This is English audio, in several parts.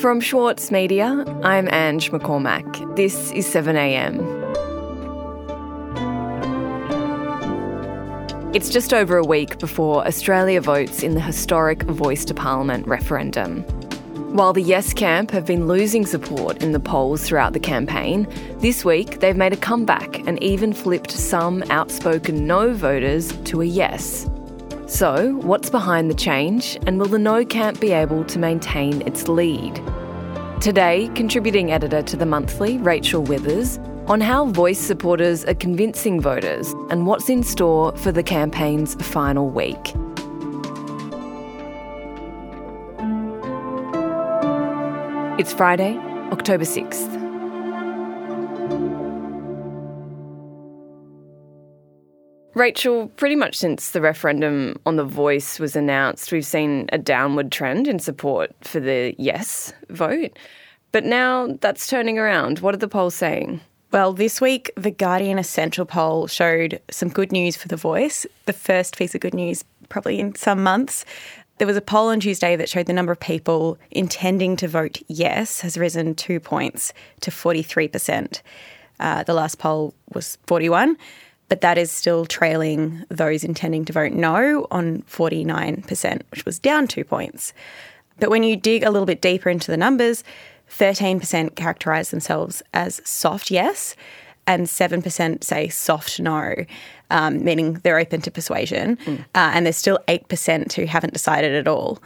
From Schwartz Media, I'm Ange McCormack. This is 7am. It's just over a week before Australia votes in the historic Voice to Parliament referendum. While the Yes camp have been losing support in the polls throughout the campaign, this week they've made a comeback and even flipped some outspoken No voters to a Yes. So, what's behind the change, and will the No camp be able to maintain its lead? Today, contributing editor to The Monthly, Rachel Withers, on how Voice supporters are convincing voters and what's in store for the campaign's final week. It's Friday, October 6th. Rachel, pretty much since the referendum on the voice was announced, we've seen a downward trend in support for the yes vote. But now that's turning around. What are the polls saying? Well, this week, the Guardian Essential poll showed some good news for The Voice, the first piece of good news probably in some months. There was a poll on Tuesday that showed the number of people intending to vote yes has risen two points to 43%. Uh, the last poll was 41, but that is still trailing those intending to vote no on 49%, which was down two points. But when you dig a little bit deeper into the numbers, 13% characterise themselves as soft yes, and 7% say soft no, um, meaning they're open to persuasion. Mm. Uh, and there's still 8% who haven't decided at all.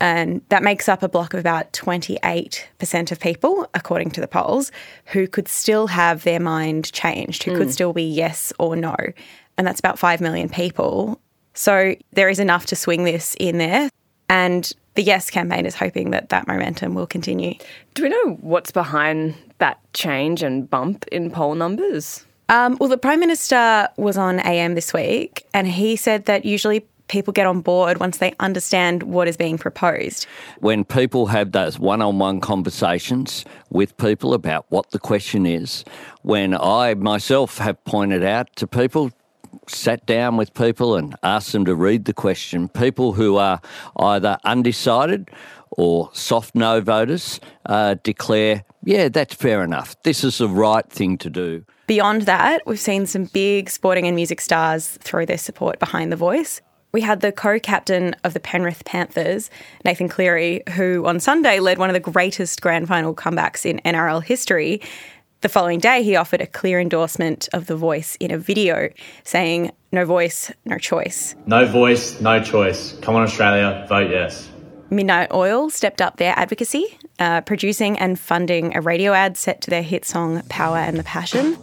And that makes up a block of about 28% of people, according to the polls, who could still have their mind changed, who mm. could still be yes or no. And that's about 5 million people. So there is enough to swing this in there. And the Yes campaign is hoping that that momentum will continue. Do we know what's behind that change and bump in poll numbers? Um, well, the Prime Minister was on AM this week and he said that usually people get on board once they understand what is being proposed. When people have those one on one conversations with people about what the question is, when I myself have pointed out to people, sat down with people and asked them to read the question. People who are either undecided or soft no voters uh, declare, yeah, that's fair enough. This is the right thing to do. Beyond that, we've seen some big sporting and music stars throw their support behind the voice. We had the co captain of the Penrith Panthers, Nathan Cleary, who on Sunday led one of the greatest grand final comebacks in NRL history. The following day, he offered a clear endorsement of the voice in a video saying, No voice, no choice. No voice, no choice. Come on, Australia, vote yes. Midnight Oil stepped up their advocacy, uh, producing and funding a radio ad set to their hit song Power and the Passion.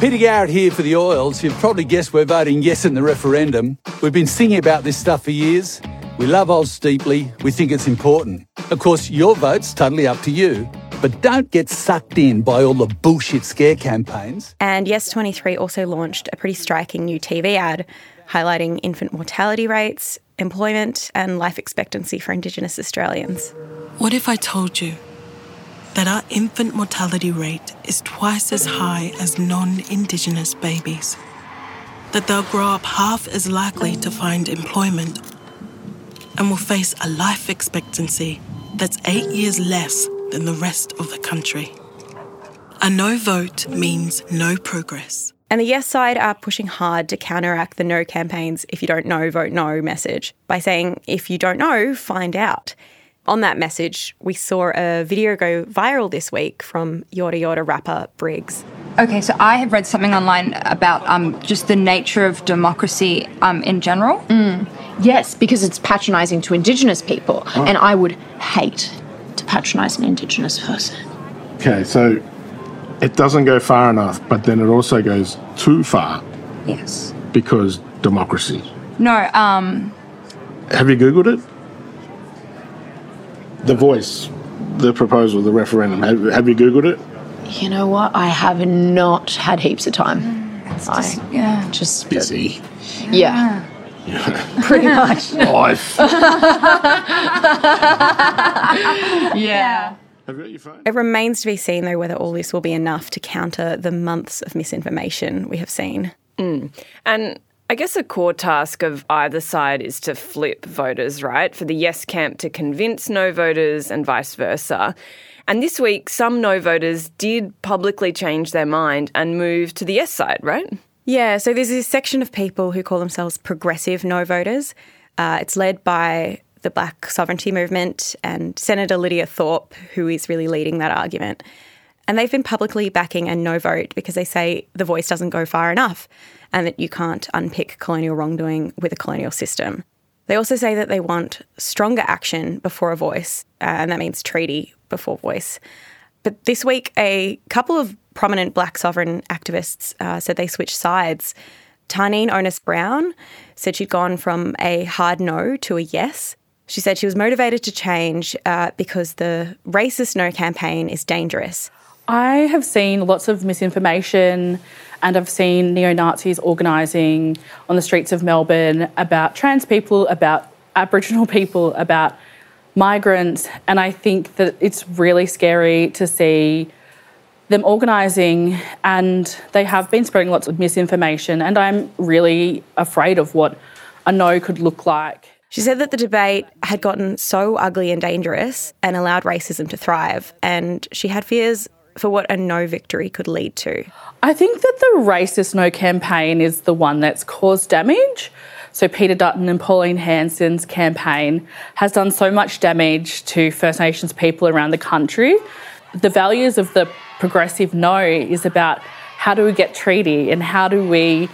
Peter Garrett here for the Oils. You've probably guessed we're voting yes in the referendum. We've been singing about this stuff for years. We love Oz deeply. We think it's important. Of course, your vote's totally up to you. But don't get sucked in by all the bullshit scare campaigns. And Yes23 also launched a pretty striking new TV ad highlighting infant mortality rates, employment, and life expectancy for Indigenous Australians. What if I told you that our infant mortality rate is twice as high as non Indigenous babies? That they'll grow up half as likely to find employment and will face a life expectancy that's eight years less than the rest of the country. A no vote means no progress. And the Yes side are pushing hard to counteract the no campaigns if you don't know, vote no message by saying, if you don't know, find out. On that message, we saw a video go viral this week from Yorta Yorta rapper Briggs. Okay, so I have read something online about um, just the nature of democracy um, in general. Mm. Yes, because it's patronising to Indigenous people, oh. and I would hate to patronise an Indigenous person. Okay, so it doesn't go far enough, but then it also goes too far. Yes. Because democracy. No, um. Have you Googled it? The voice, the proposal, the referendum. Have, have you Googled it? You know what? I have not had heaps of time. It's just, I, yeah. Just busy. Yeah. yeah. Pretty much. Life. yeah. It remains to be seen, though, whether all this will be enough to counter the months of misinformation we have seen. Mm. And I guess a core task of either side is to flip voters, right? For the yes camp to convince no voters and vice versa. And this week, some no voters did publicly change their mind and move to the yes side, right? Yeah, so there's this section of people who call themselves progressive no voters. Uh, it's led by the Black Sovereignty Movement and Senator Lydia Thorpe, who is really leading that argument. And they've been publicly backing a no vote because they say the voice doesn't go far enough and that you can't unpick colonial wrongdoing with a colonial system. They also say that they want stronger action before a voice, uh, and that means treaty before voice. But this week, a couple of prominent black sovereign activists uh, said they switched sides. Tarneen Onus Brown said she'd gone from a hard no to a yes. She said she was motivated to change uh, because the racist no campaign is dangerous. I have seen lots of misinformation and I've seen neo Nazis organising on the streets of Melbourne about trans people, about Aboriginal people, about migrants. And I think that it's really scary to see them organising and they have been spreading lots of misinformation. And I'm really afraid of what a no could look like. She said that the debate had gotten so ugly and dangerous and allowed racism to thrive. And she had fears for what a no victory could lead to? I think that the racist no campaign is the one that's caused damage. So, Peter Dutton and Pauline Hanson's campaign has done so much damage to First Nations people around the country. The values of the progressive no is about how do we get treaty and how do we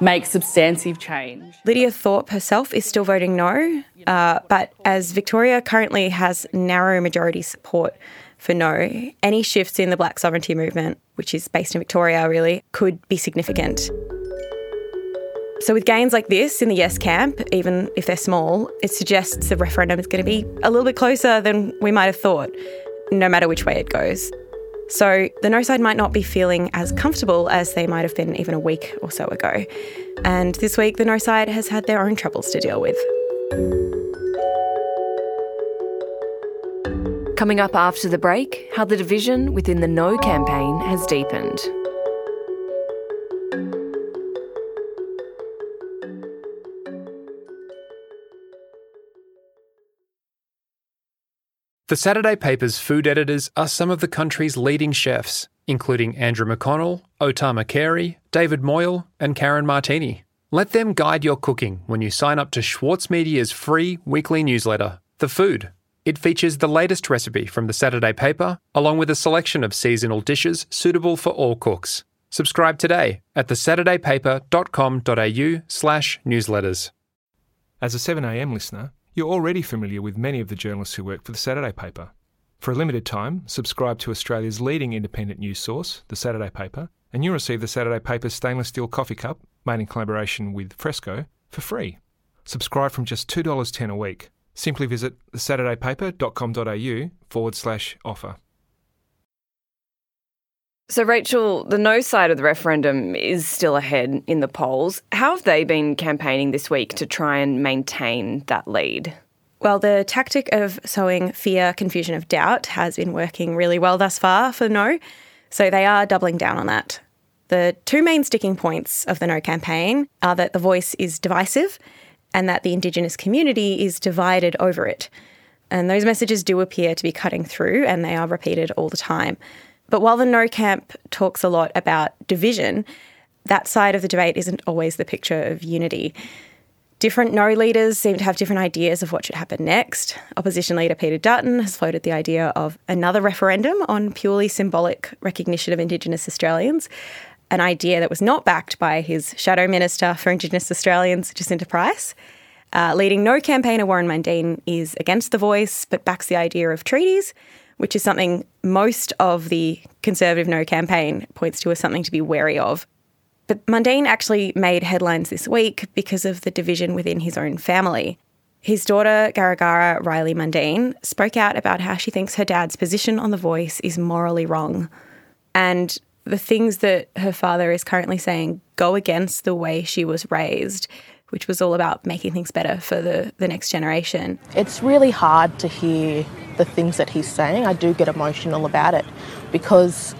make substantive change. Lydia Thorpe herself is still voting no, uh, but as Victoria currently has narrow majority support for no, any shifts in the black sovereignty movement, which is based in Victoria really, could be significant. So, with gains like this in the yes camp, even if they're small, it suggests the referendum is going to be a little bit closer than we might have thought, no matter which way it goes. So, the no side might not be feeling as comfortable as they might have been even a week or so ago. And this week, the no side has had their own troubles to deal with. Coming up after the break, how the division within the No campaign has deepened. The Saturday paper's food editors are some of the country's leading chefs, including Andrew McConnell, O Tama Carey, David Moyle, and Karen Martini. Let them guide your cooking when you sign up to Schwartz Media's free weekly newsletter, The Food. It features the latest recipe from the Saturday paper, along with a selection of seasonal dishes suitable for all cooks. Subscribe today at thesaturdaypaper.com.au slash newsletters. As a 7am listener, you're already familiar with many of the journalists who work for the Saturday paper. For a limited time, subscribe to Australia's leading independent news source, the Saturday paper, and you'll receive the Saturday paper's stainless steel coffee cup, made in collaboration with Fresco, for free. Subscribe from just $2.10 a week. Simply visit thesaturdaypaper.com.au forward slash offer. So, Rachel, the no side of the referendum is still ahead in the polls. How have they been campaigning this week to try and maintain that lead? Well, the tactic of sowing fear, confusion of doubt has been working really well thus far for no. So they are doubling down on that. The two main sticking points of the no campaign are that the voice is divisive and that the Indigenous community is divided over it. And those messages do appear to be cutting through and they are repeated all the time. But while the No Camp talks a lot about division, that side of the debate isn't always the picture of unity. Different No leaders seem to have different ideas of what should happen next. Opposition leader Peter Dutton has floated the idea of another referendum on purely symbolic recognition of Indigenous Australians, an idea that was not backed by his shadow minister for Indigenous Australians, Jacinta Price. Uh, leading no campaigner Warren Mundine is against the voice, but backs the idea of treaties, which is something most of the Conservative No campaign points to as something to be wary of. But Mundine actually made headlines this week because of the division within his own family. His daughter, Garagara Riley Mundine, spoke out about how she thinks her dad's position on The Voice is morally wrong. And the things that her father is currently saying go against the way she was raised, which was all about making things better for the, the next generation. It's really hard to hear the things that he's saying. I do get emotional about it because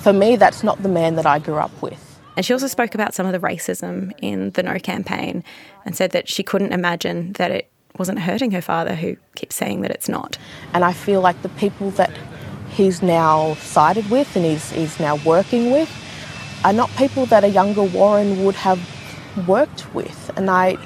for me, that's not the man that I grew up with. And she also spoke about some of the racism in the No campaign and said that she couldn't imagine that it wasn't hurting her father, who keeps saying that it's not. And I feel like the people that he's now sided with and he's, he's now working with are not people that a younger Warren would have worked with. And I,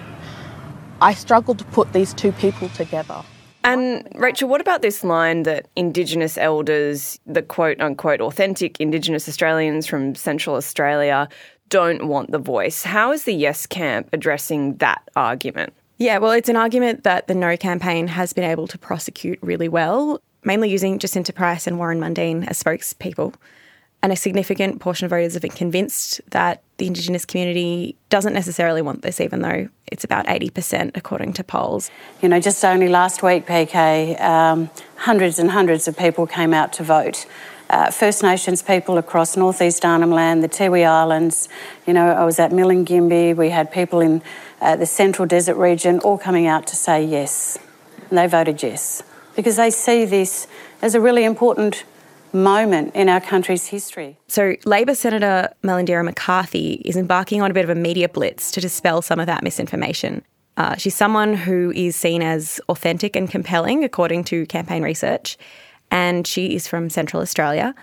I struggle to put these two people together. And Rachel, what about this line that Indigenous elders, the quote unquote authentic Indigenous Australians from Central Australia, don't want the voice? How is the Yes camp addressing that argument? Yeah, well, it's an argument that the No campaign has been able to prosecute really well, mainly using Jacinta Price and Warren Mundine as spokespeople. And a significant portion of voters have been convinced that the Indigenous community doesn't necessarily want this, even though it's about 80% according to polls. You know, just only last week, PK, um, hundreds and hundreds of people came out to vote. Uh, First Nations people across northeast Arnhem Land, the Tiwi Islands. You know, I was at Milingimbi. We had people in uh, the Central Desert region all coming out to say yes. And they voted yes because they see this as a really important moment in our country's history. So, Labor Senator Malarndirri McCarthy is embarking on a bit of a media blitz to dispel some of that misinformation. Uh, she's someone who is seen as authentic and compelling, according to campaign research, and she is from Central Australia.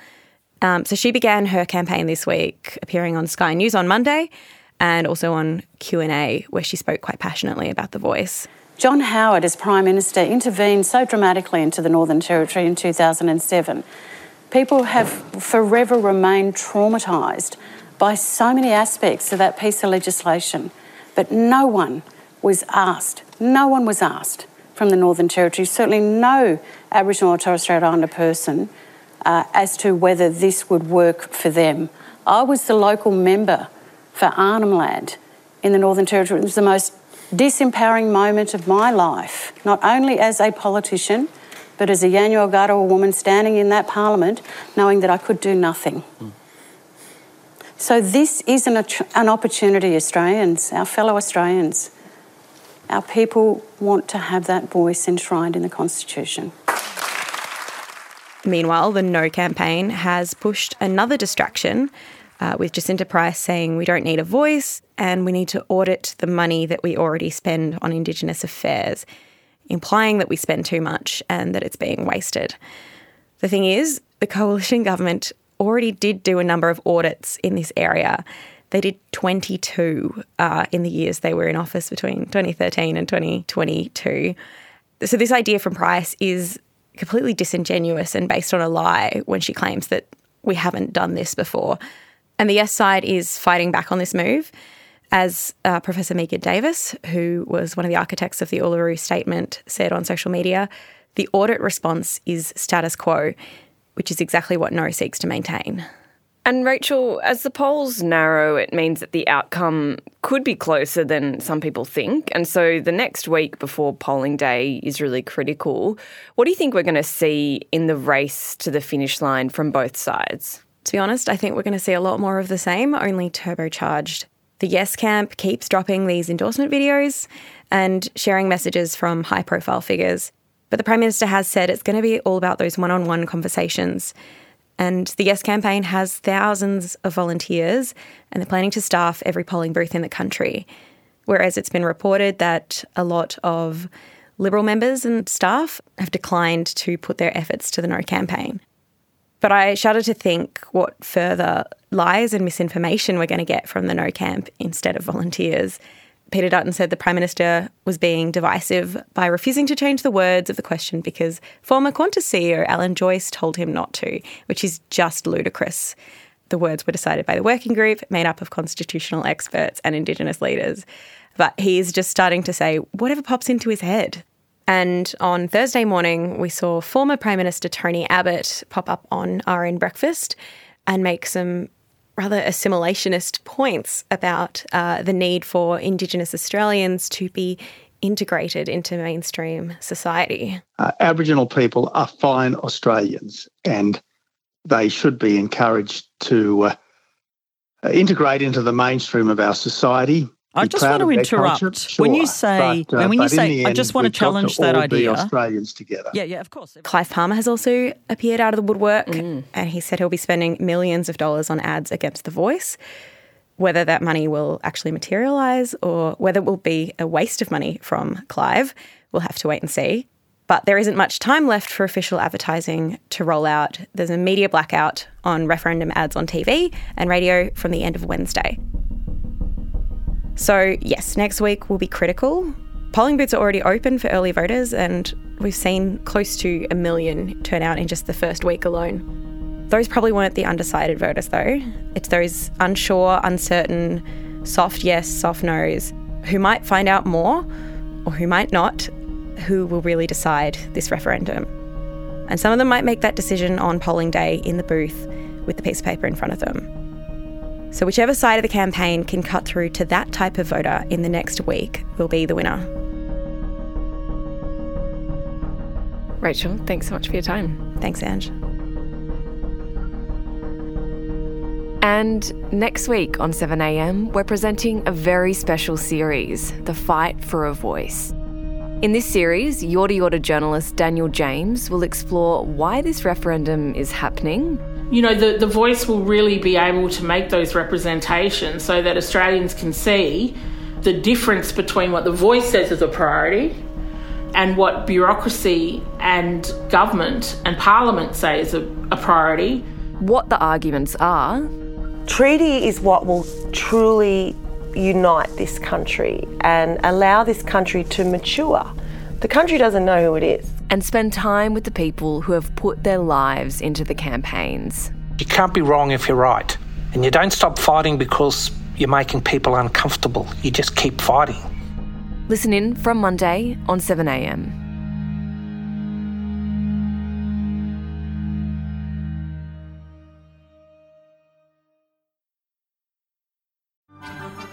Um, so she began her campaign this week, appearing on Sky News on Monday, and also on Q and A, where she spoke quite passionately about the voice. John Howard, as Prime Minister, intervened so dramatically into the Northern Territory in 2007 People have forever remained traumatised by so many aspects of that piece of legislation, but no one was asked, no one was asked from the Northern Territory, certainly no Aboriginal or Torres Strait Islander person, uh, as to whether this would work for them. I was the local member for Arnhem Land in the Northern Territory. It was the most disempowering moment of my life, not only as a politician, but as a Yanyuwa Garawa woman standing in that parliament, knowing that I could do nothing. Mm. So this is an, an opportunity, Australians, our fellow Australians. Our people want to have that voice enshrined in the Constitution. Meanwhile, the No campaign has pushed another distraction uh, with Jacinta Price saying we don't need a voice and we need to audit the money that we already spend on Indigenous affairs implying that we spend too much and that it's being wasted. The thing is, the coalition government already did do a number of audits in this area. They did 22 uh, in the years they were in office between 2013 and 2022. So, this idea from Price is completely disingenuous and based on a lie when she claims that we haven't done this before. And the Yes side is fighting back on this move. As uh, Professor Megan Davis, who was one of the architects of the Uluru Statement, said on social media, the audit response is status quo, which is exactly what No seeks to maintain. And Rachel, as the polls narrow, it means that the outcome could be closer than some people think. And so the next week before polling day is really critical. What do you think we're going to see in the race to the finish line from both sides? To be honest, I think we're going to see a lot more of the same, only turbocharged. The Yes Camp keeps dropping these endorsement videos and sharing messages from high profile figures. But the Prime Minister has said it's going to be all about those one on one conversations. And the Yes campaign has thousands of volunteers and they're planning to staff every polling booth in the country. Whereas it's been reported that a lot of Liberal members and staff have declined to put their efforts to the No campaign. But I shudder to think what further lies and misinformation we're going to get from the No camp instead of volunteers. Peter Dutton said the Prime Minister was being divisive by refusing to change the words of the question because former Qantas CEO Alan Joyce told him not to, which is just ludicrous. The words were decided by the working group made up of constitutional experts and Indigenous leaders. But he's just starting to say whatever pops into his head. And on Thursday morning, we saw former Prime Minister Tony Abbott pop up on RN Breakfast and make some rather assimilationist points about uh, the need for Indigenous Australians to be integrated into mainstream society. Uh, Aboriginal people are fine Australians and they should be encouraged to uh, integrate into the mainstream of our society. I just want to interrupt. Sure, when you say, but, uh, when you say, I just want to challenge to that idea. Australians together. Yeah, yeah, of course. Clive Palmer has also appeared out of the woodwork, mm. and he said he'll be spending millions of dollars on ads against The Voice. Whether that money will actually materialise or whether it will be a waste of money from Clive, we'll have to wait and see. But there isn't much time left for official advertising to roll out. There's a media blackout on referendum ads on TV and radio from the end of Wednesday. So, yes, next week will be critical. Polling booths are already open for early voters, and we've seen close to a million turn out in just the first week alone. Those probably weren't the undecided voters, though. It's those unsure, uncertain, soft yes, soft no's who might find out more or who might not who will really decide this referendum. And some of them might make that decision on polling day in the booth with the piece of paper in front of them. So, whichever side of the campaign can cut through to that type of voter in the next week will be the winner. Rachel, thanks so much for your time. Thanks, Ange. And next week on 7am, we're presenting a very special series The Fight for a Voice. In this series, Yorta Yorta journalist Daniel James will explore why this referendum is happening. You know, the, the voice will really be able to make those representations so that Australians can see the difference between what the voice says is a priority and what bureaucracy and government and parliament say is a, a priority. What the arguments are. Treaty is what will truly unite this country and allow this country to mature. The country doesn't know who it is. And spend time with the people who have put their lives into the campaigns. You can't be wrong if you're right. And you don't stop fighting because you're making people uncomfortable. You just keep fighting. Listen in from Monday on 7am.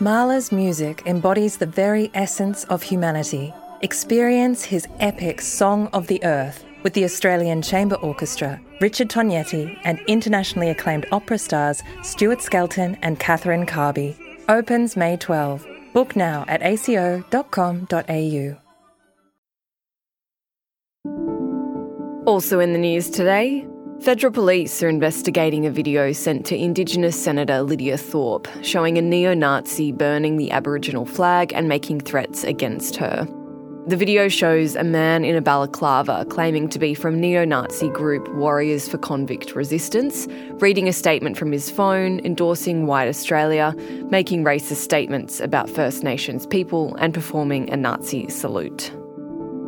Mahler's music embodies the very essence of humanity. Experience his epic Song of the Earth with the Australian Chamber Orchestra, Richard Tognetti, and internationally acclaimed opera stars Stuart Skelton and Catherine Carby. Opens May 12. Book now at aco.com.au. Also in the news today, Federal police are investigating a video sent to Indigenous Senator Lydia Thorpe showing a neo Nazi burning the Aboriginal flag and making threats against her. The video shows a man in a balaclava claiming to be from neo Nazi group Warriors for Convict Resistance, reading a statement from his phone endorsing White Australia, making racist statements about First Nations people, and performing a Nazi salute.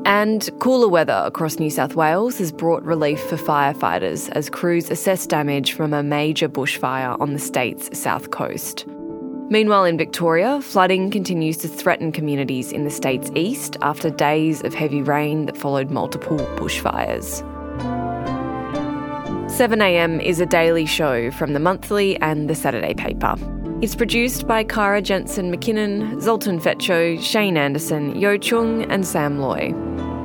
And cooler weather across New South Wales has brought relief for firefighters as crews assess damage from a major bushfire on the state's south coast. Meanwhile, in Victoria, flooding continues to threaten communities in the state's east after days of heavy rain that followed multiple bushfires. 7am is a daily show from the monthly and the Saturday paper. It's produced by Kara Jensen McKinnon, Zoltan Fecso, Shane Anderson, Yo Chung, and Sam Loy.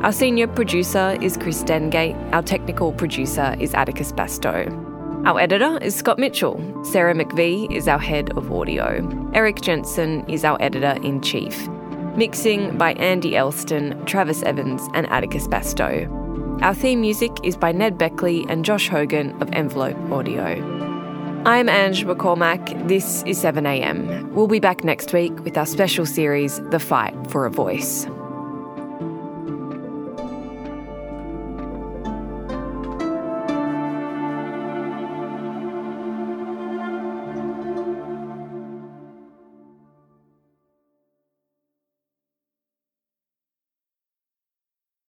Our senior producer is Chris Dengate. Our technical producer is Atticus Bastow. Our editor is Scott Mitchell. Sarah McVie is our head of audio. Erik Jensen is our editor in chief. Mixing by Andy Elston, Travis Evans, and Atticus Bastow. Our theme music is by Ned Beckley and Josh Hogan of Envelope Audio. I'm Ange McCormack. This is 7am. We'll be back next week with our special series, The Fight for a Voice.